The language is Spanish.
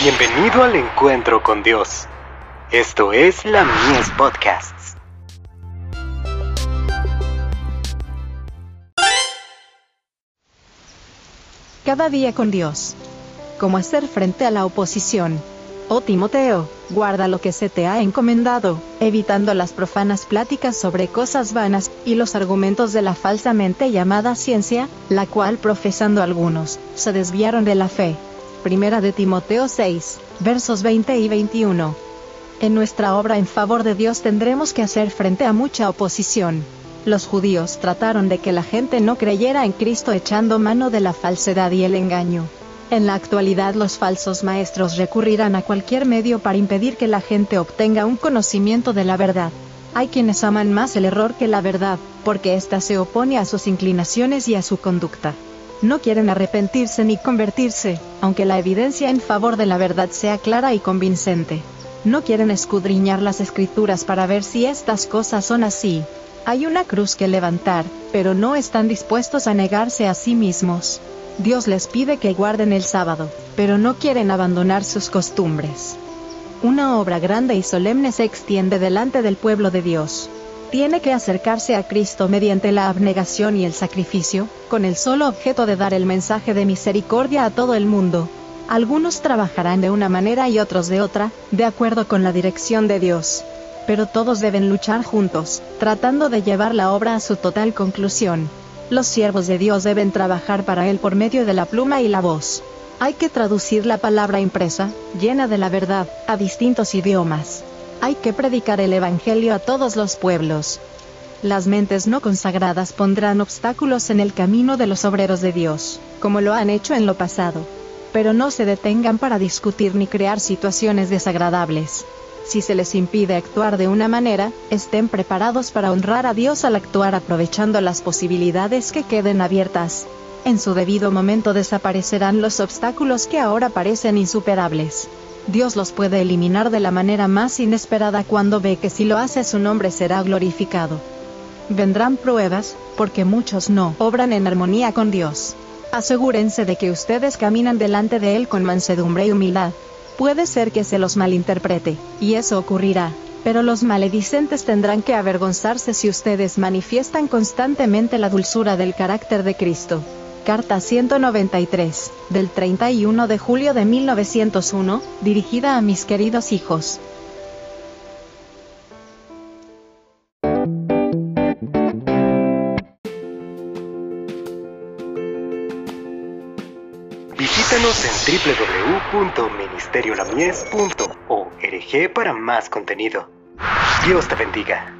Bienvenido al encuentro con Dios. Esto es la Mies Podcasts. Cada día con Dios. ¿Cómo hacer frente a la oposición? Oh Timoteo, guarda lo que se te ha encomendado, evitando las profanas pláticas sobre cosas vanas, y los argumentos de la falsamente llamada ciencia, la cual profesando algunos, se desviaron de la fe. Primera de Timoteo 6, versos 20 y 21. En nuestra obra en favor de Dios tendremos que hacer frente a mucha oposición. Los judíos trataron de que la gente no creyera en Cristo echando mano de la falsedad y el engaño. En la actualidad los falsos maestros recurrirán a cualquier medio para impedir que la gente obtenga un conocimiento de la verdad. Hay quienes aman más el error que la verdad, porque ésta se opone a sus inclinaciones y a su conducta. No quieren arrepentirse ni convertirse, aunque la evidencia en favor de la verdad sea clara y convincente. No quieren escudriñar las escrituras para ver si estas cosas son así. Hay una cruz que levantar, pero no están dispuestos a negarse a sí mismos. Dios les pide que guarden el sábado, pero no quieren abandonar sus costumbres. Una obra grande y solemne se extiende delante del pueblo de Dios. Tiene que acercarse a Cristo mediante la abnegación y el sacrificio, con el solo objeto de dar el mensaje de misericordia a todo el mundo. Algunos trabajarán de una manera y otros de otra, de acuerdo con la dirección de Dios. Pero todos deben luchar juntos, tratando de llevar la obra a su total conclusión. Los siervos de Dios deben trabajar para Él por medio de la pluma y la voz. Hay que traducir la palabra impresa, llena de la verdad, a distintos idiomas. Hay que predicar el Evangelio a todos los pueblos. Las mentes no consagradas pondrán obstáculos en el camino de los obreros de Dios, como lo han hecho en lo pasado. Pero no se detengan para discutir ni crear situaciones desagradables. Si se les impide actuar de una manera, estén preparados para honrar a Dios al actuar aprovechando las posibilidades que queden abiertas. En su debido momento desaparecerán los obstáculos que ahora parecen insuperables. Dios los puede eliminar de la manera más inesperada cuando ve que si lo hace su nombre será glorificado. Vendrán pruebas, porque muchos no obran en armonía con Dios. Asegúrense de que ustedes caminan delante de Él con mansedumbre y humildad, Puede ser que se los malinterprete, y eso ocurrirá. Pero los maledicentes tendrán que avergonzarse si ustedes manifiestan constantemente la dulzura del carácter de Cristo. Carta 193, del 31 de julio de 1901, dirigida a mis queridos hijos. Visítanos en www.ministeriolamies.org para más contenido. Dios te bendiga.